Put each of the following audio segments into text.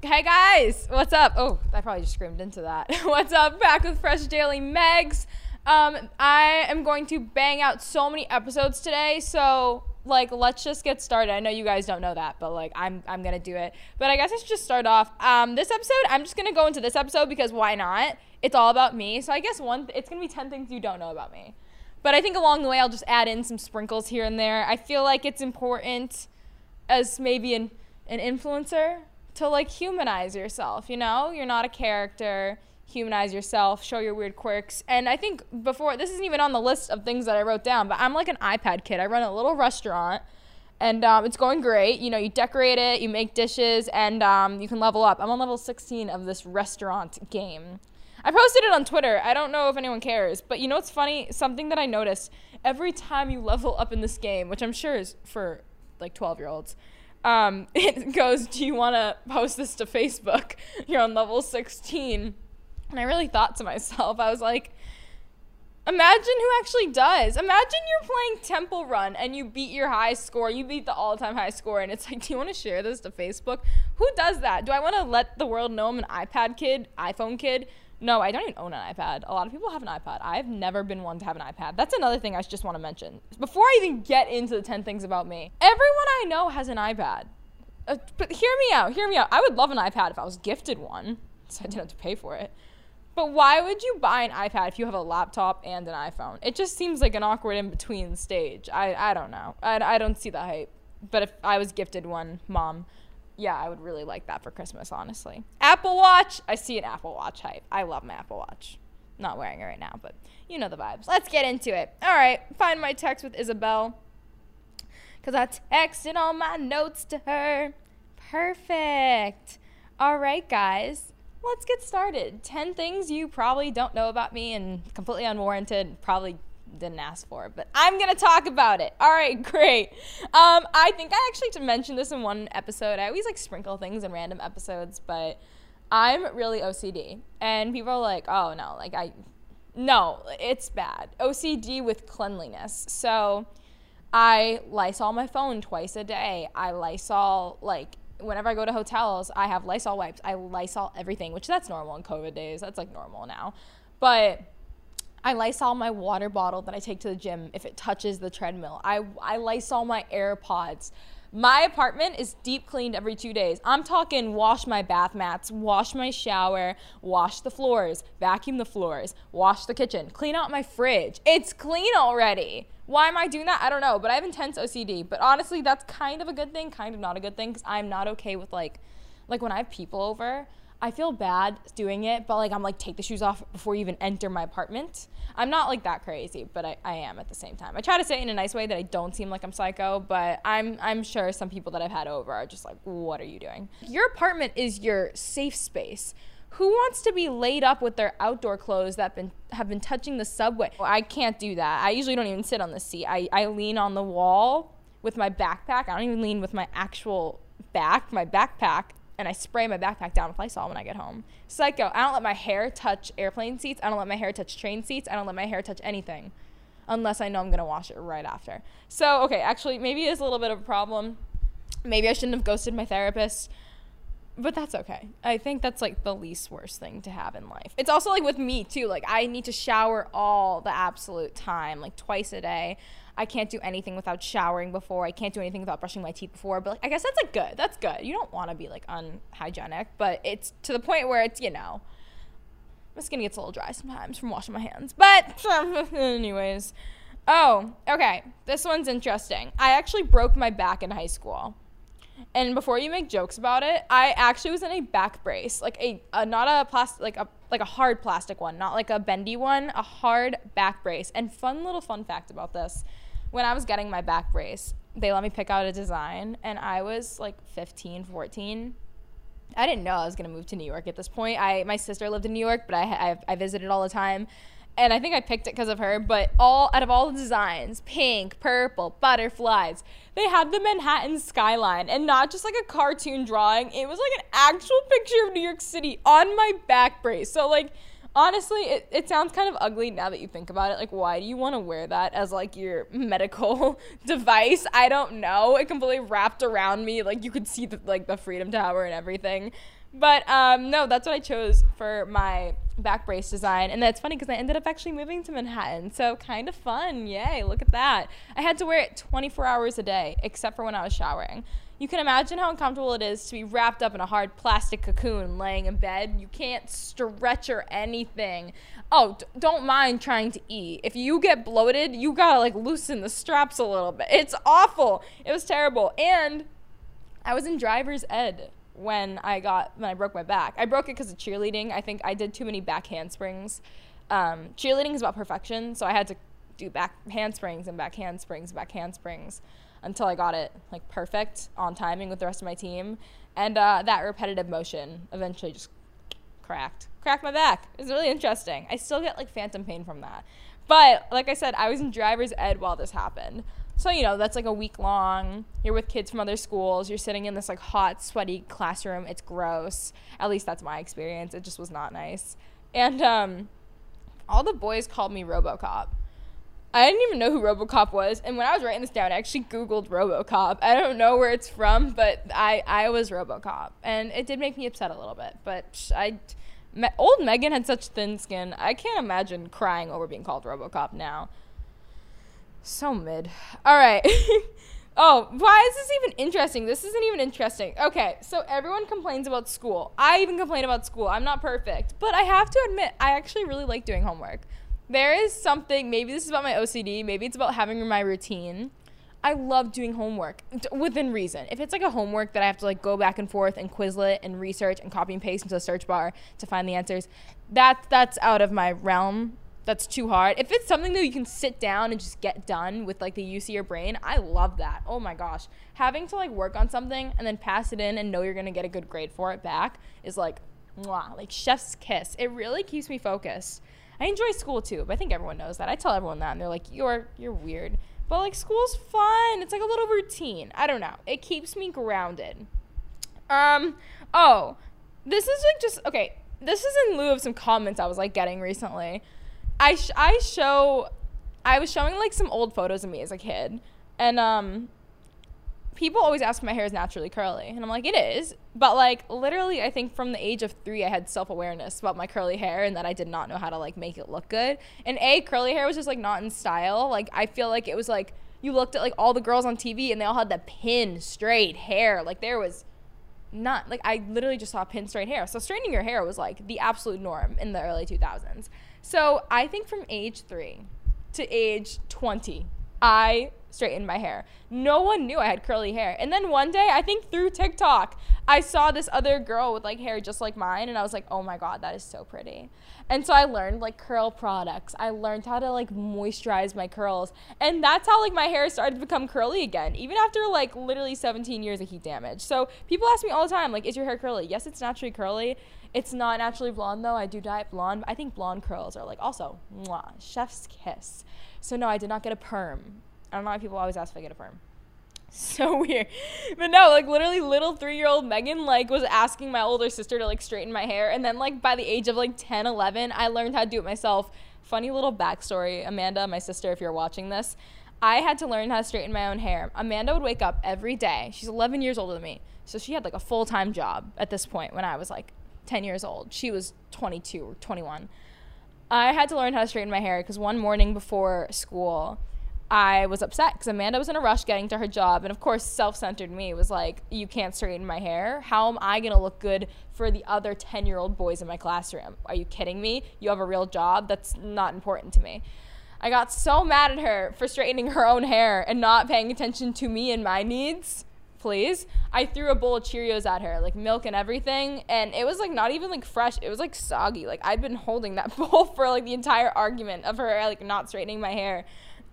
Hey guys, what's up? Oh, I probably just screamed into that. what's up? Back with Fresh Daily Meggs. Um, I am going to bang out so many episodes today, so like let's just get started. I know you guys don't know that, but like I'm I'm gonna do it. But I guess I should just start off. Um, this episode, I'm just gonna go into this episode because why not? It's all about me. So I guess one, it's gonna be ten things you don't know about me. But I think along the way, I'll just add in some sprinkles here and there. I feel like it's important as maybe an an influencer to like humanize yourself, you know? You're not a character. Humanize yourself, show your weird quirks. And I think before this isn't even on the list of things that I wrote down, but I'm like an iPad kid. I run a little restaurant and um, it's going great. You know, you decorate it, you make dishes, and um, you can level up. I'm on level 16 of this restaurant game. I posted it on Twitter. I don't know if anyone cares, but you know what's funny? Something that I noticed every time you level up in this game, which I'm sure is for like 12 year olds, um, it goes, Do you want to post this to Facebook? You're on level 16. And I really thought to myself, I was like, Imagine who actually does. Imagine you're playing Temple Run and you beat your high score. You beat the all time high score, and it's like, do you want to share this to Facebook? Who does that? Do I want to let the world know I'm an iPad kid, iPhone kid? No, I don't even own an iPad. A lot of people have an iPad. I've never been one to have an iPad. That's another thing I just want to mention. Before I even get into the 10 things about me, everyone I know has an iPad. Uh, but hear me out, hear me out. I would love an iPad if I was gifted one, so I didn't have to pay for it. But why would you buy an iPad if you have a laptop and an iPhone? It just seems like an awkward in between stage. I, I don't know. I, I don't see the hype. But if I was gifted one, mom, yeah, I would really like that for Christmas, honestly. Apple Watch, I see an Apple Watch hype. I love my Apple Watch. Not wearing it right now, but you know the vibes. Let's get into it. All right, find my text with Isabel. Because I texted all my notes to her. Perfect. All right, guys let's get started. 10 things you probably don't know about me and completely unwarranted, probably didn't ask for, but I'm gonna talk about it. All right, great. Um, I think I actually mentioned this in one episode. I always like sprinkle things in random episodes, but I'm really OCD, and people are like, "Oh no, like I, no, it's bad." OCD with cleanliness. So I Lysol my phone twice a day. I Lysol like whenever I go to hotels, I have Lysol wipes. I Lysol everything, which that's normal in COVID days. That's like normal now. But I Lysol my water bottle that I take to the gym if it touches the treadmill. I, I Lysol my AirPods. My apartment is deep cleaned every two days. I'm talking wash my bath mats, wash my shower, wash the floors, vacuum the floors, wash the kitchen, clean out my fridge. It's clean already. Why am I doing that? I don't know, but I have intense OCD. But honestly, that's kind of a good thing, kind of not a good thing, because I'm not okay with like, like when I have people over, I feel bad doing it, but like I'm like take the shoes off before you even enter my apartment. I'm not like that crazy, but I, I am at the same time. I try to say it in a nice way that I don't seem like I'm psycho, but I'm I'm sure some people that I've had over are just like, what are you doing? Your apartment is your safe space who wants to be laid up with their outdoor clothes that been have been touching the subway? Well, I can't do that. I usually don't even sit on the seat. I, I lean on the wall with my backpack. I don't even lean with my actual back, my backpack, and I spray my backpack down with Lysol when I get home. Psycho. I don't let my hair touch airplane seats. I don't let my hair touch train seats. I don't let my hair touch anything unless I know I'm going to wash it right after. So, okay, actually, maybe it's a little bit of a problem. Maybe I shouldn't have ghosted my therapist but that's okay. I think that's like the least worst thing to have in life. It's also like with me too. Like I need to shower all the absolute time, like twice a day. I can't do anything without showering before. I can't do anything without brushing my teeth before. But like, I guess that's like good. That's good. You don't want to be like unhygienic, but it's to the point where it's you know, my skin gets a little dry sometimes from washing my hands. But anyways, oh okay, this one's interesting. I actually broke my back in high school. And before you make jokes about it, I actually was in a back brace, like a, a not a plastic, like a like a hard plastic one, not like a bendy one, a hard back brace. And fun little fun fact about this, when I was getting my back brace, they let me pick out a design, and I was like 15, 14. I didn't know I was gonna move to New York at this point. I my sister lived in New York, but I I, I visited all the time and I think I picked it because of her. But all out of all the designs, pink, purple, butterflies, they had the Manhattan skyline, and not just like a cartoon drawing. It was like an actual picture of New York City on my back brace. So like. Honestly, it, it sounds kind of ugly now that you think about it. Like, why do you want to wear that as like your medical device? I don't know. It completely wrapped around me. Like, you could see the, like the Freedom Tower and everything but um, no, that's what I chose for my back brace design. And that's funny because I ended up actually moving to Manhattan. So kind of fun. Yay, look at that. I had to wear it 24 hours a day, except for when I was showering. You can imagine how uncomfortable it is to be wrapped up in a hard plastic cocoon laying in bed. You can't stretch or anything. Oh, d- don't mind trying to eat. If you get bloated, you gotta like loosen the straps a little bit. It's awful. It was terrible. And I was in driver's ed when I got when I broke my back. I broke it because of cheerleading. I think I did too many back handsprings. Um, cheerleading is about perfection, so I had to do back handsprings and back handsprings, back handsprings until I got it like perfect on timing with the rest of my team. And uh, that repetitive motion eventually just cracked, cracked my back. It's really interesting. I still get like phantom pain from that. But like I said, I was in driver's ed while this happened. So, you know, that's like a week long. You're with kids from other schools. You're sitting in this like hot, sweaty classroom. It's gross. At least that's my experience. It just was not nice. And um, all the boys called me Robocop. I didn't even know who Robocop was. And when I was writing this down, I actually Googled Robocop. I don't know where it's from, but I, I was Robocop. And it did make me upset a little bit. But I, me, old Megan had such thin skin. I can't imagine crying over being called Robocop now. So mid. All right. oh, why is this even interesting? This isn't even interesting. Okay, so everyone complains about school. I even complain about school. I'm not perfect. But I have to admit, I actually really like doing homework. There is something, maybe this is about my OCD, maybe it's about having my routine. I love doing homework within reason. If it's like a homework that I have to like go back and forth and Quizlet and research and copy and paste into the search bar to find the answers, that that's out of my realm. That's too hard. If it's something that you can sit down and just get done with like the use of your brain, I love that. Oh my gosh. Having to like work on something and then pass it in and know you're going to get a good grade for it back is like mwah, like chef's kiss. It really keeps me focused. I enjoy school too, but I think everyone knows that. I tell everyone that, and they're like, "You're you're weird," but like school's fun. It's like a little routine. I don't know. It keeps me grounded. Um. Oh, this is like just okay. This is in lieu of some comments I was like getting recently. I sh- I show, I was showing like some old photos of me as a kid, and um, people always ask if my hair is naturally curly and i'm like it is. But like literally i think from the age of three i had self-awareness about my curly hair and that i did not know how to like make it look good. And a curly hair was just like not in style. Like i feel like it was like you looked at like all the girls on tv and they all had the pin straight hair. Like there was not like i literally just saw pin straight hair. So straightening your hair was like the absolute norm in the early 2000s so i think from age three to age 20 I straightened my hair. No one knew I had curly hair. And then one day, I think through TikTok, I saw this other girl with like hair just like mine, and I was like, oh my god, that is so pretty. And so I learned like curl products. I learned how to like moisturize my curls. And that's how like my hair started to become curly again, even after like literally 17 years of heat damage. So people ask me all the time, like, is your hair curly? Yes, it's naturally curly. It's not naturally blonde though. I do dye it blonde. I think blonde curls are like also mwah, chef's kiss. So no, I did not get a perm. I don't know why people always ask if I get a perm. So weird. But no, like literally little 3-year-old Megan like was asking my older sister to like straighten my hair and then like by the age of like 10, 11, I learned how to do it myself. Funny little backstory, Amanda, my sister if you're watching this, I had to learn how to straighten my own hair. Amanda would wake up every day. She's 11 years older than me. So she had like a full-time job at this point when I was like 10 years old. She was 22 or 21. I had to learn how to straighten my hair because one morning before school, I was upset because Amanda was in a rush getting to her job. And of course, self centered me was like, You can't straighten my hair. How am I going to look good for the other 10 year old boys in my classroom? Are you kidding me? You have a real job? That's not important to me. I got so mad at her for straightening her own hair and not paying attention to me and my needs please. I threw a bowl of Cheerios at her, like milk and everything, and it was like not even like fresh. It was like soggy. Like I'd been holding that bowl for like the entire argument of her like not straightening my hair.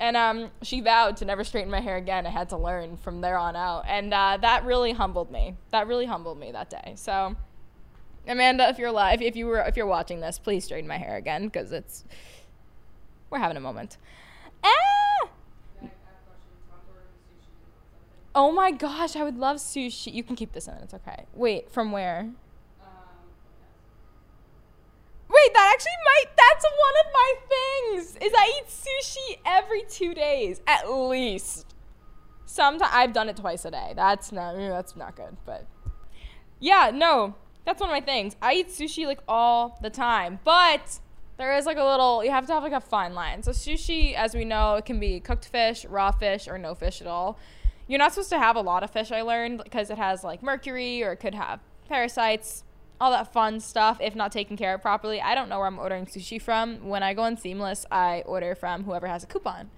And um, she vowed to never straighten my hair again. I had to learn from there on out, and uh, that really humbled me. That really humbled me that day. So, Amanda, if you're live, if you were, if you're watching this, please straighten my hair again because it's we're having a moment. Ah! Oh my gosh, I would love sushi. You can keep this in. It's okay. Wait, from where? Wait, that actually might. That's one of my things. Is I eat sushi every two days at least. Sometimes I've done it twice a day. That's not. Mm, that's not good. But yeah, no. that's one of my things. I eat sushi like all the time, but there is like a little you have to have like a fine line. So sushi, as we know, it can be cooked fish, raw fish, or no fish at all. You're not supposed to have a lot of fish. I learned because it has like mercury or it could have parasites, all that fun stuff. If not taken care of properly, I don't know where I'm ordering sushi from. When I go on Seamless, I order from whoever has a coupon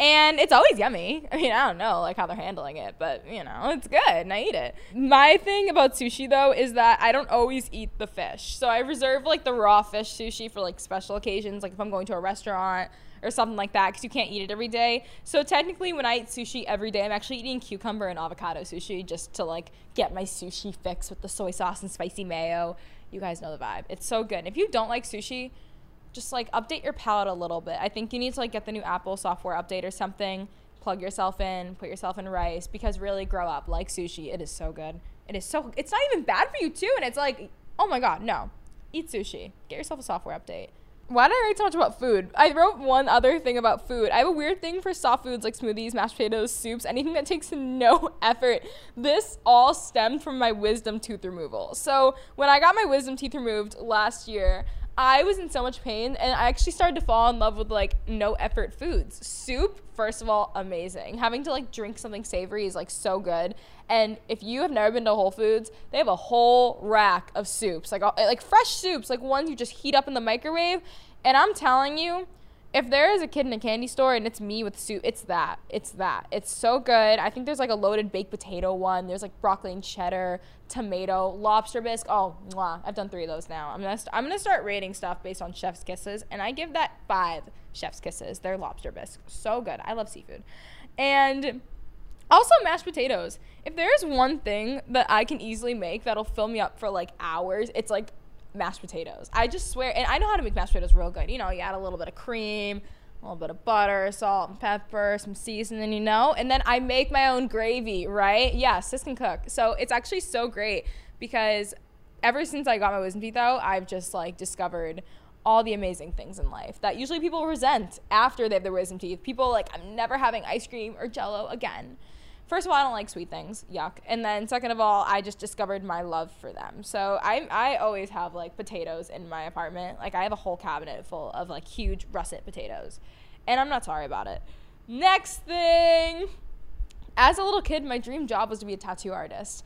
and it's always yummy. I mean, I don't know like how they're handling it, but you know, it's good and I eat it. My thing about sushi though is that I don't always eat the fish. So I reserve like the raw fish sushi for like special occasions, like if I'm going to a restaurant or something like that because you can't eat it every day. So technically when I eat sushi every day, I'm actually eating cucumber and avocado sushi just to like get my sushi fix with the soy sauce and spicy mayo. You guys know the vibe. It's so good. If you don't like sushi, just like update your palette a little bit. I think you need to like get the new Apple software update or something. Plug yourself in, put yourself in rice because really grow up like sushi. It is so good. It is so it's not even bad for you too and it's like, "Oh my god, no. Eat sushi. Get yourself a software update." Why did I write so much about food? I wrote one other thing about food. I have a weird thing for soft foods like smoothies, mashed potatoes, soups, anything that takes no effort. This all stemmed from my wisdom tooth removal. So, when I got my wisdom teeth removed last year, I was in so much pain and I actually started to fall in love with like no effort foods. Soup, first of all, amazing. Having to like drink something savory is like so good. And if you have never been to Whole Foods, they have a whole rack of soups, like like fresh soups, like ones you just heat up in the microwave. And I'm telling you, if there is a kid in a candy store and it's me with soup, it's that. It's that. It's so good. I think there's like a loaded baked potato one. There's like broccoli and cheddar, tomato, lobster bisque. Oh, mwah. I've done three of those now. I'm gonna st- I'm gonna start rating stuff based on chef's kisses, and I give that five chef's kisses. They're lobster bisque. So good. I love seafood, and also mashed potatoes. If there's one thing that I can easily make that'll fill me up for like hours, it's like mashed potatoes. I just swear, and I know how to make mashed potatoes real good. You know, you add a little bit of cream, a little bit of butter, salt and pepper, some seasoning, you know, and then I make my own gravy, right? Yeah, sis can cook. So it's actually so great because ever since I got my wisdom teeth out, I've just like discovered all the amazing things in life that usually people resent after they have their wisdom teeth. People like, I'm never having ice cream or jello again first of all, I don't like sweet things. Yuck. And then second of all, I just discovered my love for them. So I I always have like potatoes in my apartment. Like I have a whole cabinet full of like huge russet potatoes. And I'm not sorry about it. Next thing. As a little kid, my dream job was to be a tattoo artist.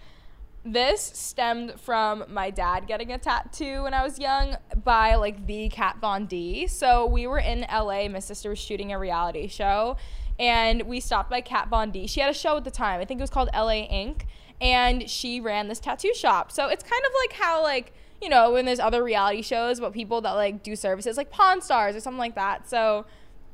This stemmed from my dad getting a tattoo when I was young by like the Kat Von D. So we were in LA. My sister was shooting a reality show and we stopped by Kat Von D. She had a show at the time. I think it was called LA Ink. And she ran this tattoo shop. So it's kind of like how like, you know, when there's other reality shows about people that like do services like Pawn Stars or something like that. So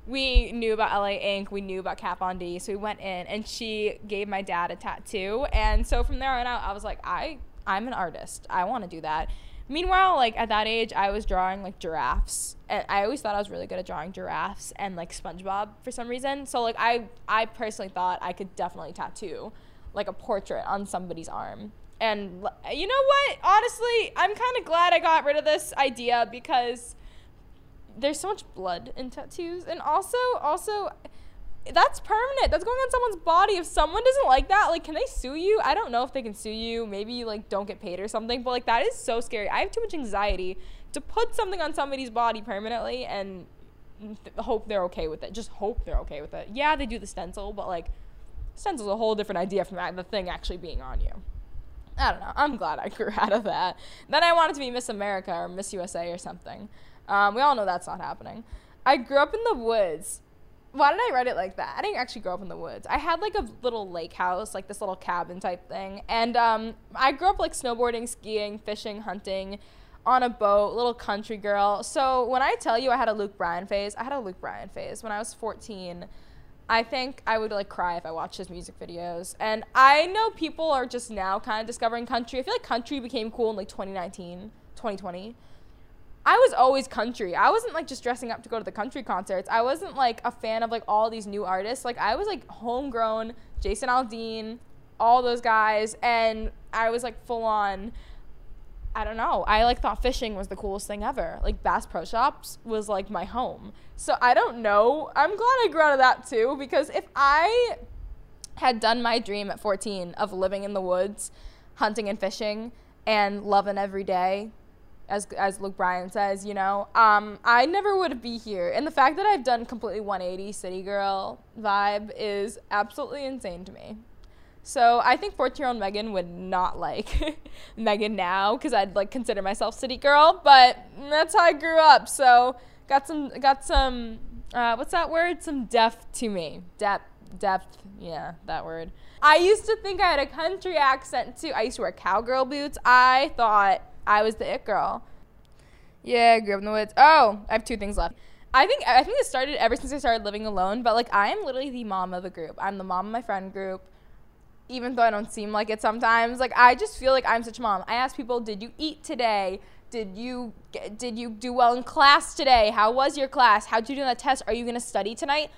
we knew about LA Ink. We knew about Kat Von D. So we went in and she gave my dad a tattoo. And so from there on out, I was like, I I'm an artist. I want to do that. Meanwhile, like at that age, I was drawing like giraffes, and I always thought I was really good at drawing giraffes and like SpongeBob for some reason. So like I I personally thought I could definitely tattoo like a portrait on somebody's arm. And you know what? Honestly, I'm kind of glad I got rid of this idea because there's so much blood in tattoos, and also also that's permanent. That's going on someone's body. If someone doesn't like that, like, can they sue you? I don't know if they can sue you. Maybe you like don't get paid or something. But like that is so scary. I have too much anxiety to put something on somebody's body permanently and th- hope they're okay with it. Just hope they're okay with it. Yeah, they do the stencil, but like stencil's a whole different idea from the thing actually being on you. I don't know. I'm glad I grew out of that. Then I wanted to be Miss America or Miss USA or something. Um, we all know that's not happening. I grew up in the woods why did I write it like that? I didn't actually grow up in the woods. I had like a little lake house, like this little cabin type thing. And um, I grew up like snowboarding, skiing, fishing, hunting on a boat, little country girl. So when I tell you I had a Luke Bryan phase, I had a Luke Bryan phase. When I was 14, I think I would like cry if I watched his music videos. And I know people are just now kind of discovering country. I feel like country became cool in like 2019, 2020. I was always country. I wasn't like just dressing up to go to the country concerts. I wasn't like a fan of like all these new artists. Like I was like homegrown, Jason Aldean, all those guys, and I was like full on. I don't know. I like thought fishing was the coolest thing ever. Like Bass Pro Shops was like my home. So I don't know. I'm glad I grew out of that too because if I had done my dream at 14 of living in the woods, hunting and fishing, and loving every day as as Luke Bryan says, you know, um, I never would be here. And the fact that I've done completely 180 city girl vibe is absolutely insane to me. So I think 14 year old Megan would not like Megan now because I'd like consider myself city girl, but that's how I grew up. So got some got some uh, what's that word? Some depth to me. Depth depth. Yeah, that word. I used to think I had a country accent too. I used to wear cowgirl boots. I thought I was the it girl. Yeah, I grew up in the woods. Oh, I have two things left. I think I think it started ever since I started living alone, but like I am literally the mom of the group. I'm the mom of my friend group. Even though I don't seem like it sometimes, like I just feel like I'm such a mom. I ask people, "Did you eat today? Did you did you do well in class today? How was your class? How'd you do on that test? Are you going to study tonight?"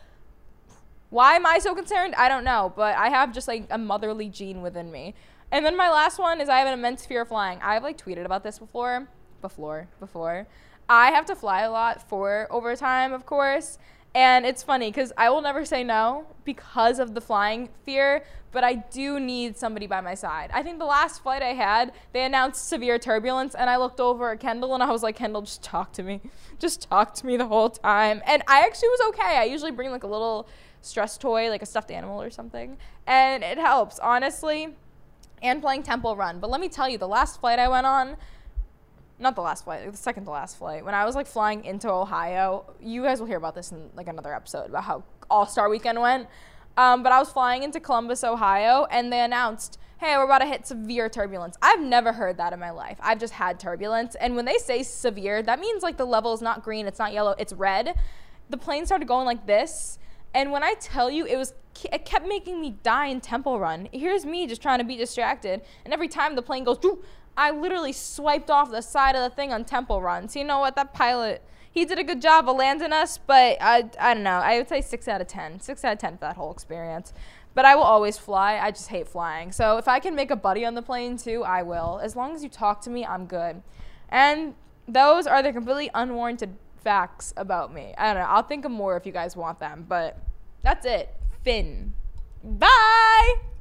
Why am I so concerned? I don't know, but I have just like a motherly gene within me. And then my last one is I have an immense fear of flying. I've like tweeted about this before, before, before. I have to fly a lot for overtime, of course. And it's funny because I will never say no because of the flying fear, but I do need somebody by my side. I think the last flight I had, they announced severe turbulence, and I looked over at Kendall and I was like, Kendall, just talk to me. Just talk to me the whole time. And I actually was okay. I usually bring like a little stress toy, like a stuffed animal or something. And it helps, honestly. And playing Temple Run. But let me tell you, the last flight I went on, not the last flight, the second to last flight, when I was like flying into Ohio, you guys will hear about this in like another episode about how All Star Weekend went. Um, but I was flying into Columbus, Ohio, and they announced, hey, we're about to hit severe turbulence. I've never heard that in my life. I've just had turbulence. And when they say severe, that means like the level is not green, it's not yellow, it's red. The plane started going like this and when I tell you, it was it kept making me die in Temple Run. Here's me just trying to be distracted, and every time the plane goes, I literally swiped off the side of the thing on Temple Run. So you know what? That pilot, he did a good job of landing us, but I I don't know. I would say six out of ten, six out of ten for that whole experience. But I will always fly. I just hate flying. So if I can make a buddy on the plane too, I will. As long as you talk to me, I'm good. And those are the completely unwarranted facts about me. I don't know. I'll think of more if you guys want them, but that's it. Finn. Bye.